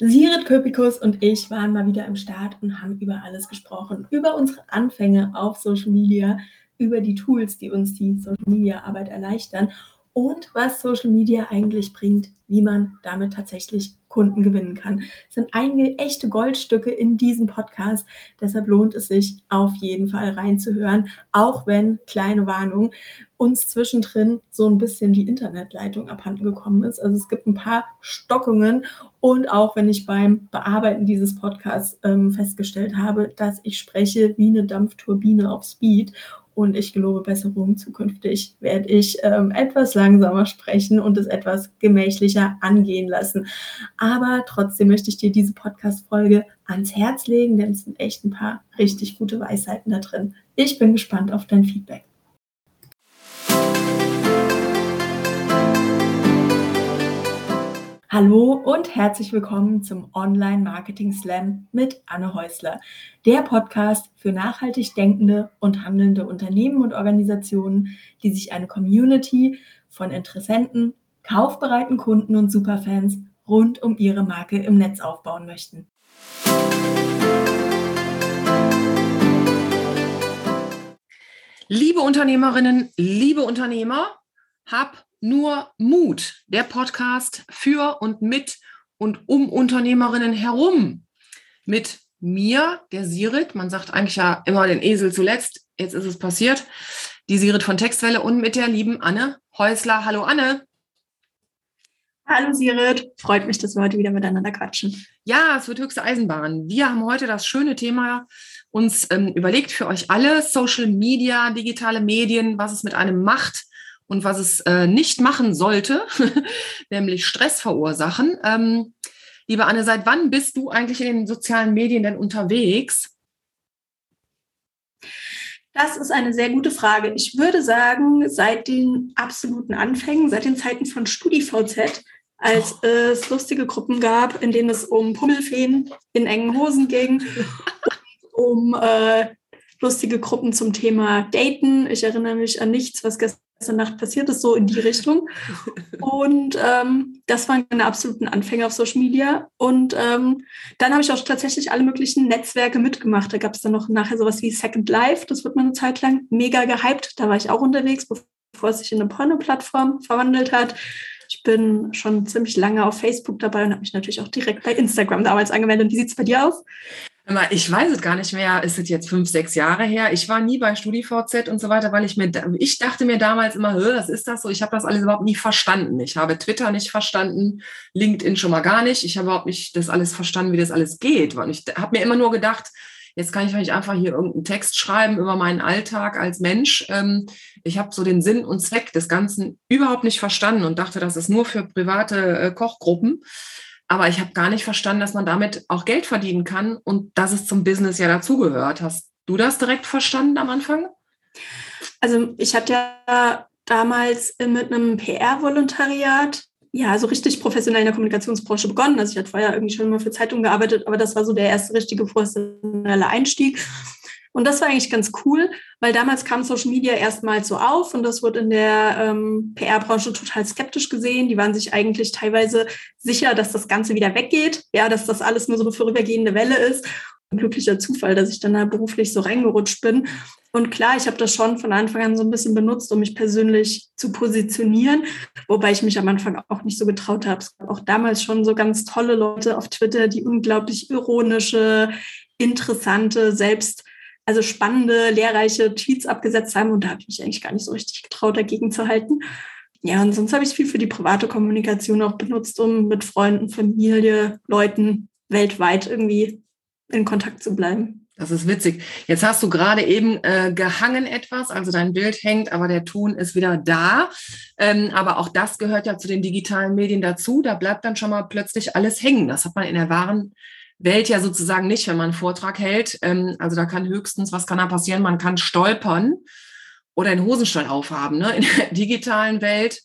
Sirit Köpikus und ich waren mal wieder im Start und haben über alles gesprochen. Über unsere Anfänge auf Social Media, über die Tools, die uns die Social Media Arbeit erleichtern und was Social Media eigentlich bringt, wie man damit tatsächlich Kunden gewinnen kann. Es sind einige echte Goldstücke in diesem Podcast. Deshalb lohnt es sich auf jeden Fall reinzuhören, auch wenn, kleine Warnung, uns zwischendrin so ein bisschen die Internetleitung abhanden gekommen ist. Also es gibt ein paar Stockungen und auch wenn ich beim Bearbeiten dieses Podcasts ähm, festgestellt habe, dass ich spreche wie eine Dampfturbine auf Speed und ich gelobe Besserung. Zukünftig werde ich ähm, etwas langsamer sprechen und es etwas gemächlicher angehen lassen. Aber trotzdem möchte ich dir diese Podcast-Folge ans Herz legen, denn es sind echt ein paar richtig gute Weisheiten da drin. Ich bin gespannt auf dein Feedback. Hallo und herzlich willkommen zum Online Marketing Slam mit Anne Häusler, der Podcast für nachhaltig denkende und handelnde Unternehmen und Organisationen, die sich eine Community von Interessenten, kaufbereiten Kunden und Superfans rund um ihre Marke im Netz aufbauen möchten. Liebe Unternehmerinnen, liebe Unternehmer, hab nur Mut, der Podcast für und mit und um Unternehmerinnen herum. Mit mir, der Sirit, man sagt eigentlich ja immer den Esel zuletzt, jetzt ist es passiert, die Sirit von Textwelle und mit der lieben Anne Häusler. Hallo Anne. Hallo Sirit, freut mich, dass wir heute wieder miteinander quatschen. Ja, es wird höchste Eisenbahn. Wir haben heute das schöne Thema uns ähm, überlegt für euch alle, Social Media, digitale Medien, was es mit einem macht und was es äh, nicht machen sollte, nämlich Stress verursachen. Ähm, liebe Anne, seit wann bist du eigentlich in den sozialen Medien denn unterwegs? Das ist eine sehr gute Frage. Ich würde sagen, seit den absoluten Anfängen, seit den Zeiten von StudiVZ, als oh. es lustige Gruppen gab, in denen es um Pummelfeen in engen Hosen ging, um äh, lustige Gruppen zum Thema Daten. Ich erinnere mich an nichts, was gestern gestern Nacht passiert ist, so in die Richtung. Und ähm, das waren meine absoluten Anfänger auf Social Media. Und ähm, dann habe ich auch tatsächlich alle möglichen Netzwerke mitgemacht. Da gab es dann noch nachher sowas wie Second Life. Das wird mal eine Zeit lang mega gehypt. Da war ich auch unterwegs, bevor es sich in eine Porno-Plattform verwandelt hat. Ich bin schon ziemlich lange auf Facebook dabei und habe mich natürlich auch direkt bei Instagram damals angemeldet. Wie sieht es bei dir aus? Ich weiß es gar nicht mehr. Ist es jetzt fünf, sechs Jahre her? Ich war nie bei StudiVZ und so weiter, weil ich mir, ich dachte mir damals immer, was ist das so? Ich habe das alles überhaupt nie verstanden. Ich habe Twitter nicht verstanden, LinkedIn schon mal gar nicht. Ich habe überhaupt nicht das alles verstanden, wie das alles geht. Und ich habe mir immer nur gedacht, jetzt kann ich einfach hier irgendeinen Text schreiben über meinen Alltag als Mensch. Ähm, ich habe so den Sinn und Zweck des Ganzen überhaupt nicht verstanden und dachte, das ist nur für private äh, Kochgruppen. Aber ich habe gar nicht verstanden, dass man damit auch Geld verdienen kann und dass es zum Business ja dazugehört. Hast du das direkt verstanden am Anfang? Also ich hatte ja damals mit einem PR-Volontariat ja, so richtig professionell in der Kommunikationsbranche begonnen. Also ich hatte vorher irgendwie schon mal für Zeitungen gearbeitet, aber das war so der erste richtige professionelle Einstieg. Und das war eigentlich ganz cool, weil damals kam Social Media erstmals so auf und das wurde in der ähm, PR-Branche total skeptisch gesehen. Die waren sich eigentlich teilweise sicher, dass das Ganze wieder weggeht, ja, dass das alles nur so eine vorübergehende Welle ist. Ein glücklicher Zufall, dass ich dann da beruflich so reingerutscht bin. Und klar, ich habe das schon von Anfang an so ein bisschen benutzt, um mich persönlich zu positionieren, wobei ich mich am Anfang auch nicht so getraut habe. Es gab auch damals schon so ganz tolle Leute auf Twitter, die unglaublich ironische, interessante, selbst also spannende, lehrreiche Tweets abgesetzt haben. Und da habe ich mich eigentlich gar nicht so richtig getraut, dagegen zu halten. Ja, und sonst habe ich viel für die private Kommunikation auch benutzt, um mit Freunden, Familie, Leuten weltweit irgendwie in Kontakt zu bleiben. Das ist witzig. Jetzt hast du gerade eben äh, gehangen etwas, also dein Bild hängt, aber der Ton ist wieder da. Ähm, aber auch das gehört ja zu den digitalen Medien dazu. Da bleibt dann schon mal plötzlich alles hängen. Das hat man in der wahren Welt ja sozusagen nicht, wenn man einen Vortrag hält. Ähm, also da kann höchstens, was kann da passieren? Man kann stolpern oder einen Hosenstall aufhaben. Ne? In der digitalen Welt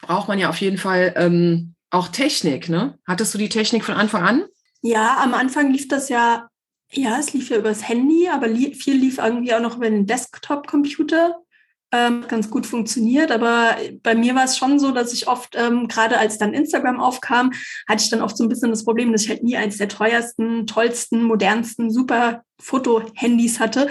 braucht man ja auf jeden Fall ähm, auch Technik. Ne? Hattest du die Technik von Anfang an? Ja, am Anfang lief das ja, ja, es lief ja übers Handy, aber li viel lief irgendwie auch noch über den Desktop-Computer. Ähm, ganz gut funktioniert. Aber bei mir war es schon so, dass ich oft, ähm, gerade als dann Instagram aufkam, hatte ich dann oft so ein bisschen das Problem, dass ich halt nie eins der teuersten, tollsten, modernsten, super Foto-Handys hatte.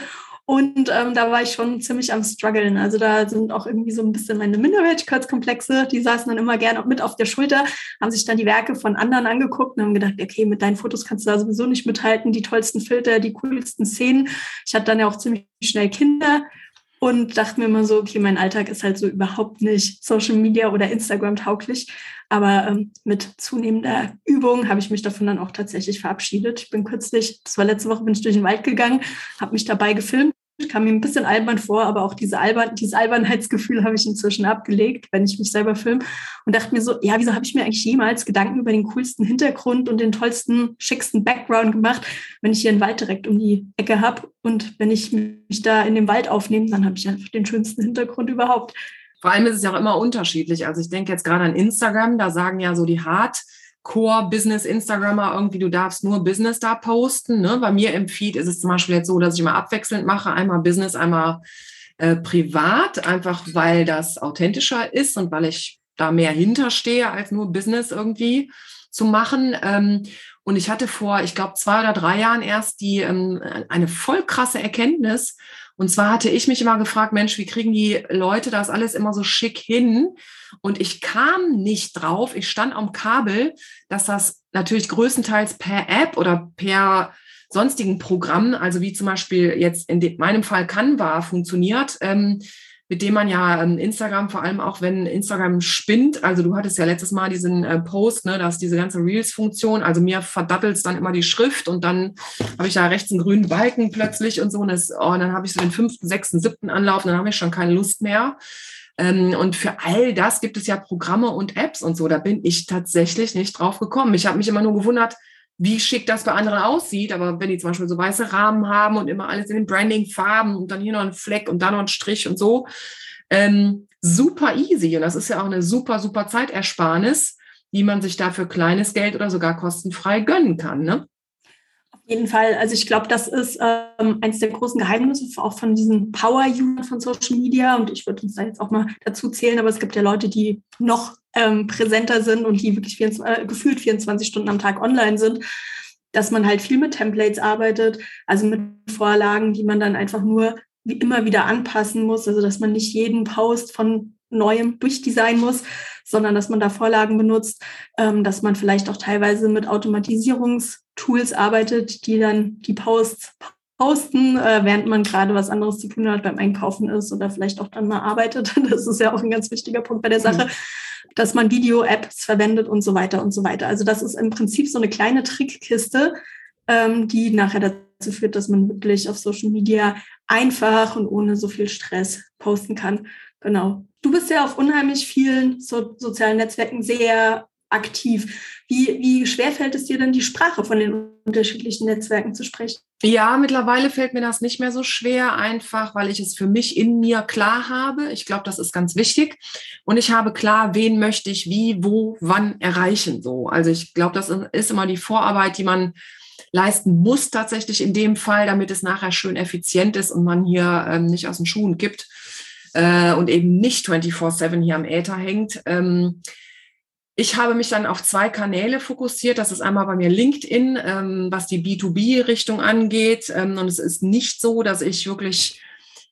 Und ähm, da war ich schon ziemlich am struggeln. Also da sind auch irgendwie so ein bisschen meine Minderwertigkeitskomplexe. Die saßen dann immer gerne mit auf der Schulter, haben sich dann die Werke von anderen angeguckt und haben gedacht, okay, mit deinen Fotos kannst du da sowieso nicht mithalten. Die tollsten Filter, die coolsten Szenen. Ich hatte dann ja auch ziemlich schnell Kinder und dachte mir immer so, okay, mein Alltag ist halt so überhaupt nicht Social Media oder Instagram tauglich. Aber ähm, mit zunehmender Übung habe ich mich davon dann auch tatsächlich verabschiedet. Ich bin kürzlich, das war letzte Woche, bin ich durch den Wald gegangen, habe mich dabei gefilmt kam mir ein bisschen albern vor, aber auch diese Albern, dieses Albernheitsgefühl habe ich inzwischen abgelegt, wenn ich mich selber filme und dachte mir so, ja, wieso habe ich mir eigentlich jemals Gedanken über den coolsten Hintergrund und den tollsten, schicksten Background gemacht, wenn ich hier einen Wald direkt um die Ecke habe und wenn ich mich da in dem Wald aufnehme, dann habe ich einfach den schönsten Hintergrund überhaupt. Vor allem ist es ja auch immer unterschiedlich. Also ich denke jetzt gerade an Instagram, da sagen ja so die Hart- Core-Business-Instagrammer irgendwie, du darfst nur Business da posten. Ne? Bei mir im Feed ist es zum Beispiel jetzt so, dass ich immer abwechselnd mache, einmal Business, einmal äh, privat, einfach weil das authentischer ist und weil ich da mehr hinterstehe, als nur Business irgendwie zu machen. Ähm, und ich hatte vor, ich glaube, zwei oder drei Jahren erst die ähm, eine voll krasse Erkenntnis. Und zwar hatte ich mich immer gefragt, Mensch, wie kriegen die Leute das alles immer so schick hin? Und ich kam nicht drauf, ich stand am Kabel, dass das natürlich größtenteils per App oder per sonstigen Programm, also wie zum Beispiel jetzt in meinem Fall Canva funktioniert, ähm, mit dem man ja ähm, Instagram, vor allem auch wenn Instagram spinnt, also du hattest ja letztes Mal diesen äh, Post, ne, dass diese ganze Reels-Funktion, also mir verdattelt dann immer die Schrift und dann habe ich da rechts einen grünen Balken plötzlich und so und, das, oh, und dann habe ich so den fünften, sechsten, siebten Anlauf und dann habe ich schon keine Lust mehr. Ähm, und für all das gibt es ja Programme und Apps und so. Da bin ich tatsächlich nicht drauf gekommen. Ich habe mich immer nur gewundert, wie schick das bei anderen aussieht. Aber wenn die zum Beispiel so weiße Rahmen haben und immer alles in den Branding-Farben und dann hier noch ein Fleck und da noch ein Strich und so, ähm, super easy. Und das ist ja auch eine super, super Zeitersparnis, die man sich da für kleines Geld oder sogar kostenfrei gönnen kann. Ne? Jeden Fall. Also ich glaube, das ist ähm, eines der großen Geheimnisse auch von diesen Power-Usern von Social Media. Und ich würde uns da jetzt auch mal dazu zählen, aber es gibt ja Leute, die noch ähm, präsenter sind und die wirklich 24, äh, gefühlt 24 Stunden am Tag online sind, dass man halt viel mit Templates arbeitet, also mit Vorlagen, die man dann einfach nur wie immer wieder anpassen muss. Also dass man nicht jeden Post von neuem durchdesignen muss, sondern dass man da Vorlagen benutzt, ähm, dass man vielleicht auch teilweise mit Automatisierungstools arbeitet, die dann die Posts posten, äh, während man gerade was anderes zu tun hat, beim Einkaufen ist oder vielleicht auch dann mal arbeitet. Das ist ja auch ein ganz wichtiger Punkt bei der Sache, mhm. dass man Video-Apps verwendet und so weiter und so weiter. Also das ist im Prinzip so eine kleine Trickkiste, ähm, die nachher dazu führt, dass man wirklich auf Social Media einfach und ohne so viel Stress posten kann. Genau. Du bist ja auf unheimlich vielen so sozialen Netzwerken sehr aktiv. Wie, wie schwer fällt es dir denn, die Sprache von den unterschiedlichen Netzwerken zu sprechen? Ja, mittlerweile fällt mir das nicht mehr so schwer, einfach weil ich es für mich in mir klar habe. Ich glaube, das ist ganz wichtig. Und ich habe klar, wen möchte ich wie, wo, wann erreichen. So. Also ich glaube, das ist immer die Vorarbeit, die man leisten muss tatsächlich in dem Fall, damit es nachher schön effizient ist und man hier ähm, nicht aus den Schuhen gibt äh, und eben nicht 24-7 hier am Äther hängt. Ähm, ich habe mich dann auf zwei Kanäle fokussiert. Das ist einmal bei mir LinkedIn, ähm, was die B2B-Richtung angeht. Ähm, und es ist nicht so, dass ich wirklich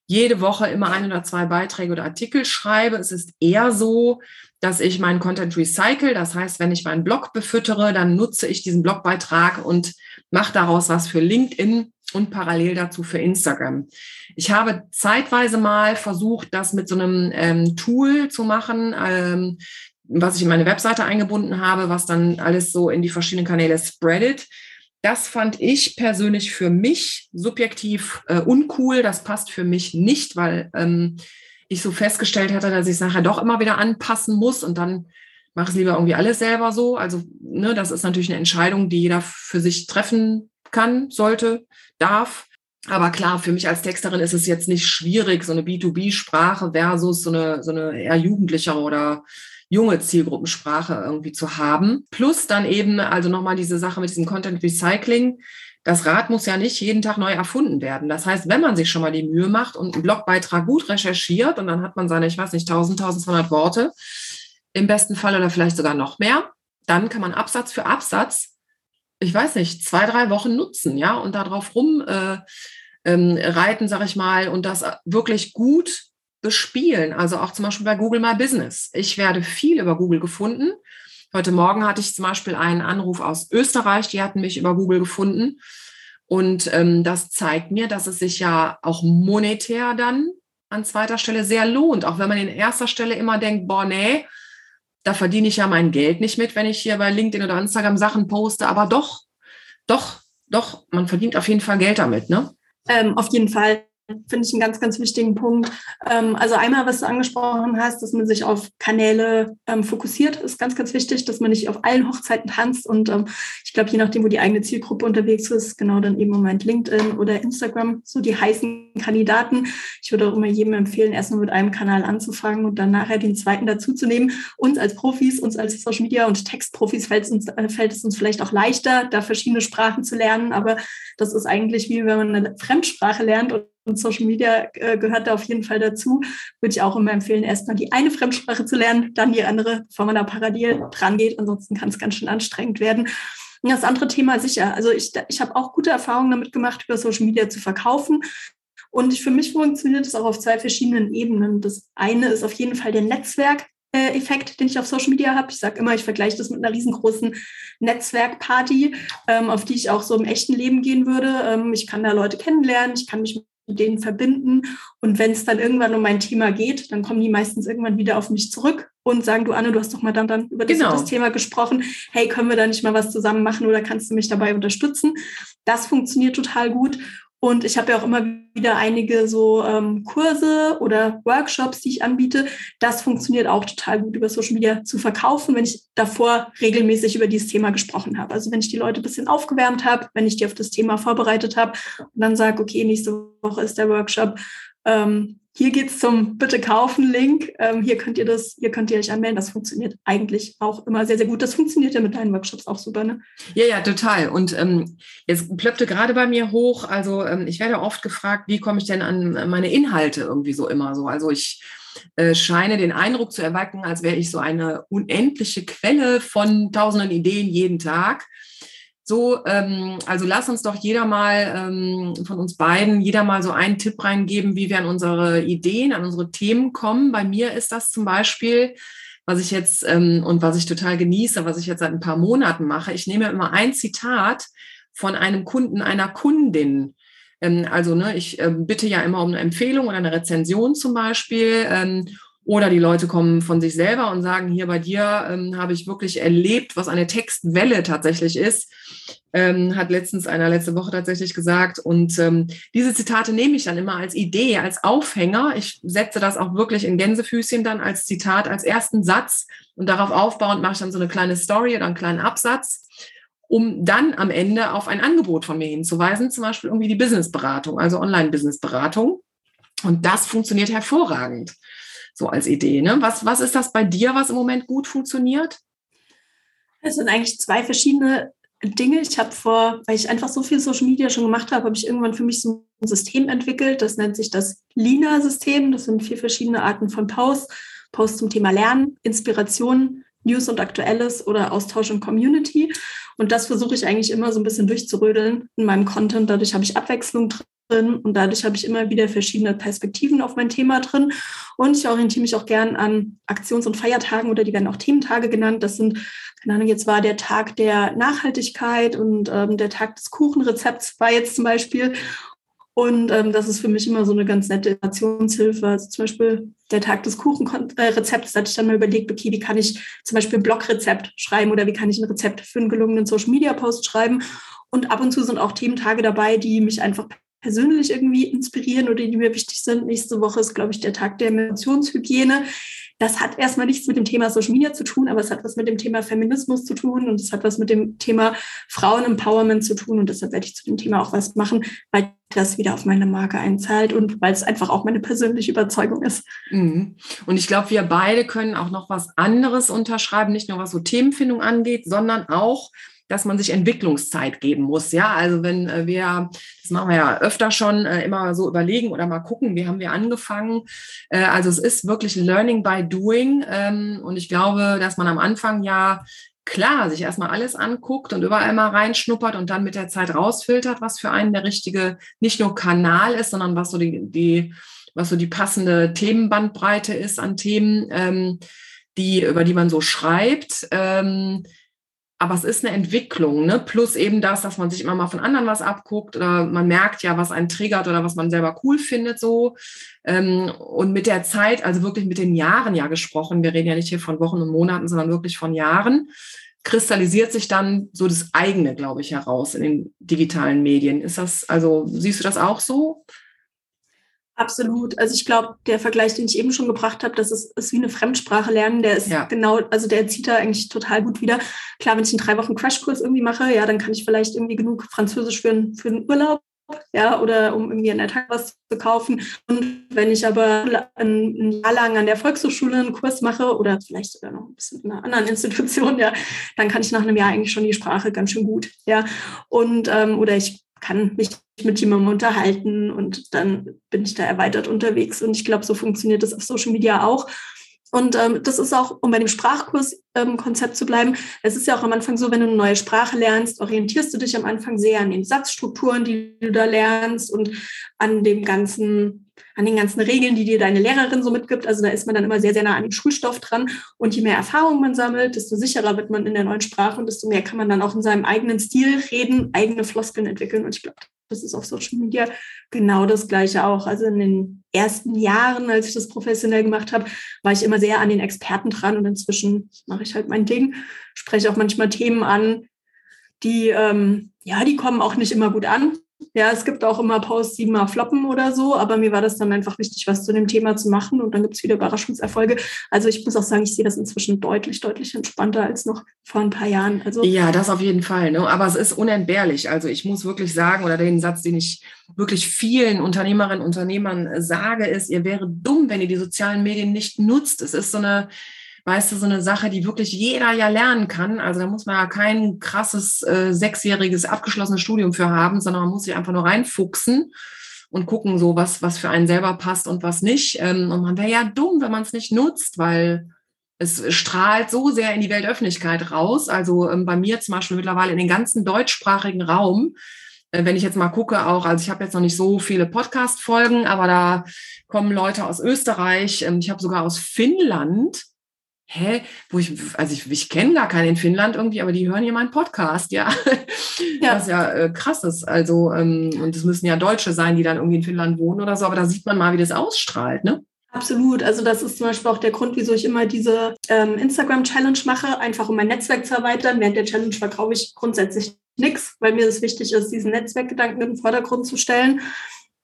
jede Woche immer ein oder zwei Beiträge oder Artikel schreibe. Es ist eher so, dass ich meinen Content recycle. Das heißt, wenn ich meinen Blog befüttere, dann nutze ich diesen Blogbeitrag und mache daraus was für LinkedIn und parallel dazu für Instagram. Ich habe zeitweise mal versucht, das mit so einem ähm, Tool zu machen, ähm, was ich in meine Webseite eingebunden habe, was dann alles so in die verschiedenen Kanäle spreadet. Das fand ich persönlich für mich subjektiv äh, uncool. Das passt für mich nicht, weil ähm, ich so festgestellt hatte, dass ich es nachher doch immer wieder anpassen muss und dann mache ich lieber irgendwie alles selber so. Also, ne, das ist natürlich eine Entscheidung, die jeder für sich treffen kann, sollte, darf. Aber klar, für mich als Texterin ist es jetzt nicht schwierig, so eine B2B-Sprache versus so eine, so eine eher jugendlichere oder junge Zielgruppensprache irgendwie zu haben. Plus dann eben, also nochmal diese Sache mit diesem Content Recycling. das Rad muss ja nicht jeden Tag neu erfunden werden. Das heißt, wenn man sich schon mal die Mühe macht und einen Blogbeitrag gut recherchiert und dann hat man seine, ich weiß nicht, 1000, 1200 Worte im besten Fall oder vielleicht sogar noch mehr, dann kann man Absatz für Absatz, ich weiß nicht, zwei, drei Wochen nutzen, ja, und darauf rum äh, ähm, sag ich mal, und das wirklich gut bespielen. Also auch zum Beispiel bei Google My Business. Ich werde viel über Google gefunden. Heute Morgen hatte ich zum Beispiel einen Anruf aus Österreich, die hatten mich über Google gefunden. Und ähm, das zeigt mir, dass es sich ja auch monetär dann an zweiter Stelle sehr lohnt. Auch wenn man in erster Stelle immer denkt, boah, nee, da verdiene ich ja mein Geld nicht mit, wenn ich hier bei LinkedIn oder Instagram Sachen poste. Aber doch, doch, doch, man verdient auf jeden Fall Geld damit, ne? Ähm, auf jeden Fall finde ich einen ganz, ganz wichtigen Punkt. Ähm, also einmal, was du angesprochen hast, dass man sich auf Kanäle ähm, fokussiert, ist ganz, ganz wichtig, dass man nicht auf allen Hochzeiten tanzt. Und ähm, ich glaube, je nachdem, wo die eigene Zielgruppe unterwegs ist, genau dann eben im Moment LinkedIn oder Instagram, so die heißen Kandidaten. Ich würde auch immer jedem empfehlen, erstmal mit einem Kanal anzufangen und dann nachher den zweiten dazuzunehmen. Uns als Profis, uns als Social Media und Textprofis fällt es uns, äh, fällt es uns vielleicht auch leichter, da verschiedene Sprachen zu lernen. Aber das ist eigentlich wie wenn man eine Fremdsprache lernt und und Social Media äh, gehört da auf jeden Fall dazu. Würde ich auch immer empfehlen, erstmal die eine Fremdsprache zu lernen, dann die andere, bevor man da parallel dran geht. Ansonsten kann es ganz schön anstrengend werden. Und das andere Thema sicher. Also ich, ich habe auch gute Erfahrungen damit gemacht, über Social Media zu verkaufen. Und für mich funktioniert es auch auf zwei verschiedenen Ebenen. Das eine ist auf jeden Fall der Netzwerk, Effekt, den ich auf Social Media habe. Ich sage immer, ich vergleiche das mit einer riesengroßen Netzwerkparty, ähm, auf die ich auch so im echten Leben gehen würde. Ähm, ich kann da Leute kennenlernen, ich kann mich mit denen verbinden. Und wenn es dann irgendwann um mein Thema geht, dann kommen die meistens irgendwann wieder auf mich zurück und sagen, du Anne, du hast doch mal dann, dann über das, genau. das Thema gesprochen. Hey, können wir da nicht mal was zusammen machen oder kannst du mich dabei unterstützen? Das funktioniert total gut. Und ich habe ja auch immer wieder einige so ähm, Kurse oder Workshops, die ich anbiete. Das funktioniert auch total gut über Social Media zu verkaufen, wenn ich davor regelmäßig über dieses Thema gesprochen habe. Also wenn ich die Leute ein bisschen aufgewärmt habe, wenn ich die auf das Thema vorbereitet habe und dann sage, okay, nächste Woche ist der Workshop. Ähm, hier geht's zum Bitte kaufen Link. Ähm, hier könnt ihr das, hier könnt ihr euch anmelden. Das funktioniert eigentlich auch immer sehr, sehr gut. Das funktioniert ja mit deinen Workshops auch super, ne? Ja, ja, total. Und ähm, jetzt plöppte gerade bei mir hoch. Also ähm, ich werde oft gefragt, wie komme ich denn an meine Inhalte irgendwie so immer so. Also ich äh, scheine den Eindruck zu erwecken, als wäre ich so eine unendliche Quelle von tausenden Ideen jeden Tag. So, ähm, also lass uns doch jeder mal ähm, von uns beiden, jeder mal so einen Tipp reingeben, wie wir an unsere Ideen, an unsere Themen kommen. Bei mir ist das zum Beispiel, was ich jetzt ähm, und was ich total genieße, was ich jetzt seit ein paar Monaten mache. Ich nehme immer ein Zitat von einem Kunden, einer Kundin. Ähm, also, ne, ich äh, bitte ja immer um eine Empfehlung oder eine Rezension zum Beispiel. Oder die Leute kommen von sich selber und sagen, hier bei dir ähm, habe ich wirklich erlebt, was eine Textwelle tatsächlich ist. Ähm, hat letztens einer letzte Woche tatsächlich gesagt. Und ähm, diese Zitate nehme ich dann immer als Idee, als Aufhänger. Ich setze das auch wirklich in Gänsefüßchen dann als Zitat, als ersten Satz. Und darauf aufbauend mache ich dann so eine kleine Story oder einen kleinen Absatz, um dann am Ende auf ein Angebot von mir hinzuweisen, zum Beispiel irgendwie die Businessberatung, also Online-Businessberatung. Und das funktioniert hervorragend so als Idee. Ne? Was, was ist das bei dir, was im Moment gut funktioniert? Es sind eigentlich zwei verschiedene Dinge. Ich habe vor, weil ich einfach so viel Social Media schon gemacht habe, habe ich irgendwann für mich so ein System entwickelt. Das nennt sich das Lina-System. Das sind vier verschiedene Arten von Posts. Posts zum Thema Lernen, Inspiration, News und Aktuelles oder Austausch und Community. Und das versuche ich eigentlich immer so ein bisschen durchzurödeln in meinem Content. Dadurch habe ich Abwechslung drin drin und dadurch habe ich immer wieder verschiedene Perspektiven auf mein Thema drin. Und ich orientiere mich auch gern an Aktions- und Feiertagen oder die werden auch Thementage genannt. Das sind, keine Ahnung, jetzt war der Tag der Nachhaltigkeit und ähm, der Tag des Kuchenrezepts war jetzt zum Beispiel. Und ähm, das ist für mich immer so eine ganz nette Informationshilfe. Also zum Beispiel der Tag des Kuchenrezepts, da hatte ich dann mal überlegt, okay, wie kann ich zum Beispiel ein Blogrezept schreiben oder wie kann ich ein Rezept für einen gelungenen Social Media Post schreiben. Und ab und zu sind auch Thementage dabei, die mich einfach persönlich irgendwie inspirieren oder die mir wichtig sind. Nächste Woche ist, glaube ich, der Tag der Emotionshygiene. Das hat erstmal nichts mit dem Thema Social Media zu tun, aber es hat was mit dem Thema Feminismus zu tun und es hat was mit dem Thema Frauen-Empowerment zu tun. Und deshalb werde ich zu dem Thema auch was machen, weil das wieder auf meine Marke einzahlt und weil es einfach auch meine persönliche Überzeugung ist. Mhm. Und ich glaube, wir beide können auch noch was anderes unterschreiben, nicht nur was so Themenfindung angeht, sondern auch dass man sich Entwicklungszeit geben muss. Ja, also wenn äh, wir, das machen wir ja öfter schon, äh, immer so überlegen oder mal gucken, wie haben wir angefangen. Äh, also es ist wirklich Learning by Doing. Ähm, und ich glaube, dass man am Anfang ja klar sich erstmal alles anguckt und überall mal reinschnuppert und dann mit der Zeit rausfiltert, was für einen der richtige, nicht nur Kanal ist, sondern was so die, die was so die passende Themenbandbreite ist an Themen, ähm, die, über die man so schreibt. Ähm, aber es ist eine Entwicklung, ne? Plus eben das, dass man sich immer mal von anderen was abguckt oder man merkt ja, was einen triggert oder was man selber cool findet, so. Ähm, und mit der Zeit, also wirklich mit den Jahren ja gesprochen, wir reden ja nicht hier von Wochen und Monaten, sondern wirklich von Jahren, kristallisiert sich dann so das eigene, glaube ich, heraus in den digitalen Medien. Ist das, also siehst du das auch so? Absolut. Also ich glaube, der Vergleich, den ich eben schon gebracht habe, das ist, ist wie eine Fremdsprache lernen, der ist ja. genau, also der zieht da eigentlich total gut wieder. Klar, wenn ich einen drei Wochen Crashkurs irgendwie mache, ja, dann kann ich vielleicht irgendwie genug Französisch für, einen, für einen Urlaub, ja, oder um irgendwie an der Tag was zu kaufen. Und wenn ich aber ein, ein, Jahr lang an der Volkshochschule einen Kurs mache oder vielleicht sogar noch ein bisschen in einer anderen Institution, ja, dann kann ich nach einem Jahr eigentlich schon die Sprache ganz schön gut, ja. Und ähm, oder ich kann mich mit jemandem unterhalten und dann bin ich da erweitert unterwegs. Und ich glaube, so funktioniert das auf Social Media auch. Und ähm, das ist auch, um bei dem Sprachkurskonzept ähm, zu bleiben, es ist ja auch am Anfang so, wenn du eine neue Sprache lernst, orientierst du dich am Anfang sehr an den Satzstrukturen, die du da lernst und an dem ganzen, an den ganzen Regeln, die dir deine Lehrerin so mitgibt. Also da ist man dann immer sehr, sehr nah an dem Schulstoff dran. Und je mehr Erfahrung man sammelt, desto sicherer wird man in der neuen Sprache und desto mehr kann man dann auch in seinem eigenen Stil reden, eigene Floskeln entwickeln. Und ich glaube, das ist auf Social Media genau das Gleiche auch. Also in den ersten Jahren, als ich das professionell gemacht habe, war ich immer sehr an den Experten dran und inzwischen mache ich halt mein Ding, spreche auch manchmal Themen an, die, ähm, ja, die kommen auch nicht immer gut an. Ja, es gibt auch immer Posts, die mal floppen oder so, aber mir war das dann einfach wichtig, was zu dem Thema zu machen und dann gibt es wieder Überraschungserfolge. Also ich muss auch sagen, ich sehe das inzwischen deutlich, deutlich entspannter als noch vor ein paar Jahren. Also ja, das auf jeden Fall. Ne? Aber es ist unentbehrlich. Also ich muss wirklich sagen, oder den Satz, den ich wirklich vielen Unternehmerinnen und Unternehmern sage, ist, ihr wäre dumm, wenn ihr die sozialen Medien nicht nutzt. Es ist so eine weißt du, so eine Sache, die wirklich jeder ja lernen kann. Also da muss man ja kein krasses äh, sechsjähriges abgeschlossenes Studium für haben, sondern man muss sich einfach nur reinfuchsen und gucken, so was, was für einen selber passt und was nicht. Ähm, und man wäre ja dumm, wenn man es nicht nutzt, weil es strahlt so sehr in die Weltöffentlichkeit raus. Also ähm, bei mir zum Beispiel mittlerweile in den ganzen deutschsprachigen Raum. Äh, wenn ich jetzt mal gucke, auch, also ich habe jetzt noch nicht so viele Podcast-Folgen, aber da kommen Leute aus Österreich, ähm, ich habe sogar aus Finnland, hä, wo ich, also ich, ich kenne gar keinen in Finnland irgendwie, aber die hören hier meinen Podcast, ja. ja. Was ja äh, krass ist. Also, ähm, und es müssen ja Deutsche sein, die dann irgendwie in Finnland wohnen oder so, aber da sieht man mal, wie das ausstrahlt, ne? Absolut. Also das ist zum Beispiel auch der Grund, wieso ich immer diese ähm, Instagram-Challenge mache, einfach um mein Netzwerk zu erweitern. Während der Challenge verkaufe ich grundsätzlich nichts, weil mir es wichtig ist, diesen Netzwerkgedanken in den Vordergrund zu stellen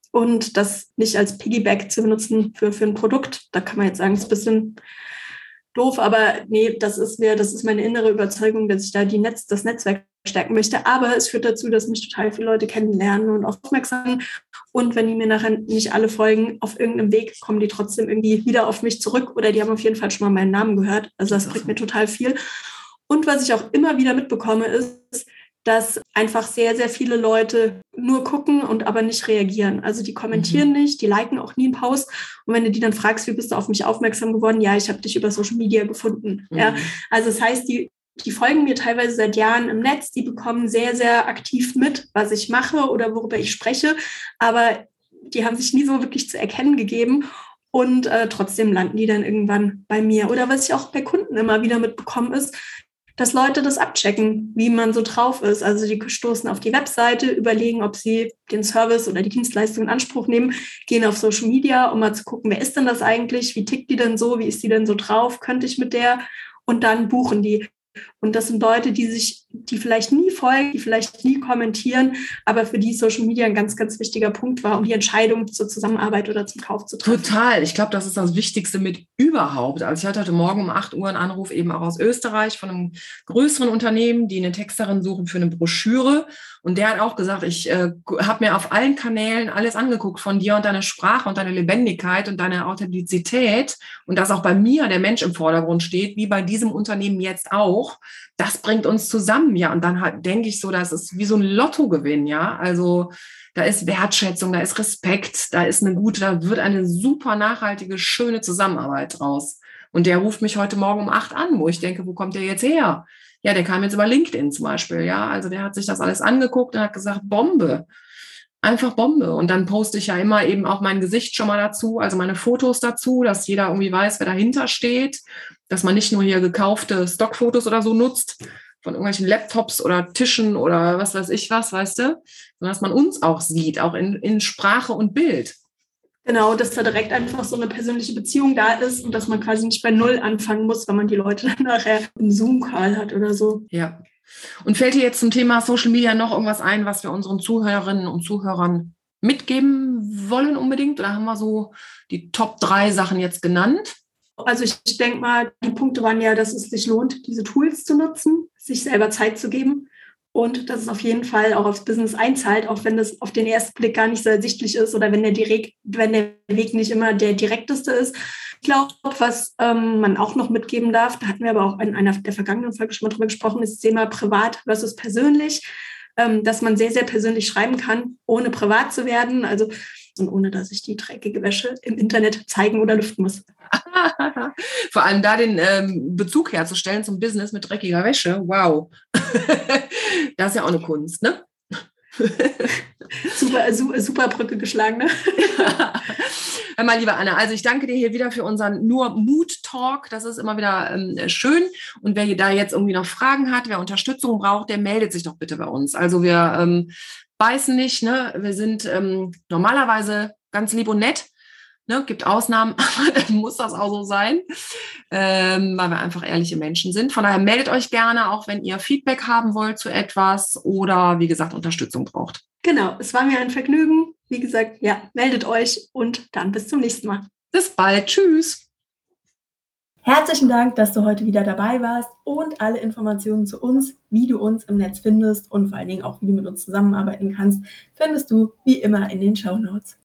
und das nicht als Piggyback zu benutzen für, für ein Produkt. Da kann man jetzt sagen, es ist ein bisschen doof, aber nee, das ist mir, das ist meine innere Überzeugung, dass ich da die Netz, das Netzwerk stärken möchte. Aber es führt dazu, dass mich total viele Leute kennenlernen und aufmerksam. Und wenn die mir nachher nicht alle folgen, auf irgendeinem Weg kommen die trotzdem irgendwie wieder auf mich zurück oder die haben auf jeden Fall schon mal meinen Namen gehört. Also das bringt mir total viel. Und was ich auch immer wieder mitbekomme, ist, dass einfach sehr, sehr viele Leute nur gucken und aber nicht reagieren. Also die kommentieren mhm. nicht, die liken auch nie einen Post. Und wenn du die dann fragst, wie bist du auf mich aufmerksam geworden? Ja, ich habe dich über Social Media gefunden. Mhm. Ja, also das heißt, die, die folgen mir teilweise seit Jahren im Netz, die bekommen sehr, sehr aktiv mit, was ich mache oder worüber ich spreche. Aber die haben sich nie so wirklich zu erkennen gegeben. Und äh, trotzdem landen die dann irgendwann bei mir. Oder was ich auch bei Kunden immer wieder mitbekommen ist, dass Leute das abchecken, wie man so drauf ist. Also die stoßen auf die Webseite, überlegen, ob sie den Service oder die Dienstleistung in Anspruch nehmen, gehen auf Social Media, um mal zu gucken, wer ist denn das eigentlich, wie tickt die denn so, wie ist die denn so drauf, könnte ich mit der und dann buchen die. Und das sind Leute, die sich, die vielleicht nie folgen, die vielleicht nie kommentieren, aber für die Social Media ein ganz, ganz wichtiger Punkt war, um die Entscheidung zur Zusammenarbeit oder zum Kauf zu treffen. Total. Ich glaube, das ist das Wichtigste mit überhaupt. Also ich hatte heute Morgen um 8 Uhr einen Anruf eben auch aus Österreich von einem größeren Unternehmen, die eine Texterin suchen für eine Broschüre. Und der hat auch gesagt, ich äh, habe mir auf allen Kanälen alles angeguckt von dir und deine Sprache und deine Lebendigkeit und deine Authentizität und dass auch bei mir der Mensch im Vordergrund steht, wie bei diesem Unternehmen jetzt auch. Das bringt uns zusammen zusammen, ja. Und dann halt, denke ich so, das ist wie so ein Lottogewinn, ja. Also da ist Wertschätzung, da ist Respekt, da ist eine gute, da wird eine super nachhaltige, schöne Zusammenarbeit draus. Und der ruft mich heute Morgen um acht an, wo ich denke, wo kommt der jetzt her? Ja, der kam jetzt über LinkedIn zum Beispiel, ja. Also der hat sich das alles angeguckt und hat gesagt, Bombe. Einfach Bombe. Und dann poste ich ja immer eben auch mein Gesicht schon mal dazu, also meine Fotos dazu, dass jeder irgendwie weiß, wer dahinter steht, dass man nicht nur hier gekaufte Stockfotos oder so nutzt, von irgendwelchen Laptops oder Tischen oder was weiß ich was, weißt du, sondern dass man uns auch sieht, auch in, in Sprache und Bild. Genau, dass da direkt einfach so eine persönliche Beziehung da ist und dass man quasi nicht bei Null anfangen muss, wenn man die Leute dann nachher im Zoom-Call hat oder so. Ja. Und fällt dir jetzt zum Thema Social Media noch irgendwas ein, was wir unseren Zuhörerinnen und Zuhörern mitgeben wollen unbedingt? Oder haben wir so die Top drei Sachen jetzt genannt? Also ich, denke mal, die Punkte waren ja, dass es sich lohnt, diese Tools zu nutzen, sich selber Zeit zu geben und dass es auf jeden Fall auch aufs Business einzahlt, auch wenn das auf den ersten Blick gar nicht so ersichtlich ist oder wenn der, direkt, wenn der Weg nicht immer der direkteste ist. Ich glaube, was ähm, man auch noch mitgeben darf, da hatten wir aber auch in einer der vergangenen Folge schon mal drüber gesprochen, ist das Thema privat versus persönlich, ähm, dass man sehr, sehr persönlich schreiben kann, ohne privat zu werden. Also und ohne dass ich die dreckige Wäsche im Internet zeigen oder lüften muss. Vor allem da den ähm, Bezug herzustellen zum Business mit dreckiger Wäsche. Wow. das ist ja auch eine Kunst, ne? super, super, Brücke geschlagen, ne? Mal, liebe Anna, also ich danke dir hier wieder für unseren nur Mood-Talk. Das ist immer wieder ähm, schön. Und wer da jetzt irgendwie noch Fragen hat, wer Unterstützung braucht, der meldet sich doch bitte bei uns. Also wir ähm, beißen nicht. Ne? Wir sind ähm, normalerweise ganz lieb und nett. Ne? Gibt Ausnahmen, aber dann muss das auch so sein, ähm, weil wir einfach ehrliche Menschen sind. Von daher meldet euch gerne, auch wenn ihr Feedback haben wollt zu etwas oder wie gesagt Unterstützung braucht. Genau, es war mir ein Vergnügen. Wie gesagt, ja, meldet euch und dann bis zum nächsten Mal. Bis bald. Tschüss. Herzlichen Dank, dass du heute wieder dabei warst und alle Informationen zu uns, wie du uns im Netz findest und vor allen Dingen auch, wie du mit uns zusammenarbeiten kannst, findest du wie immer in den Show Notes.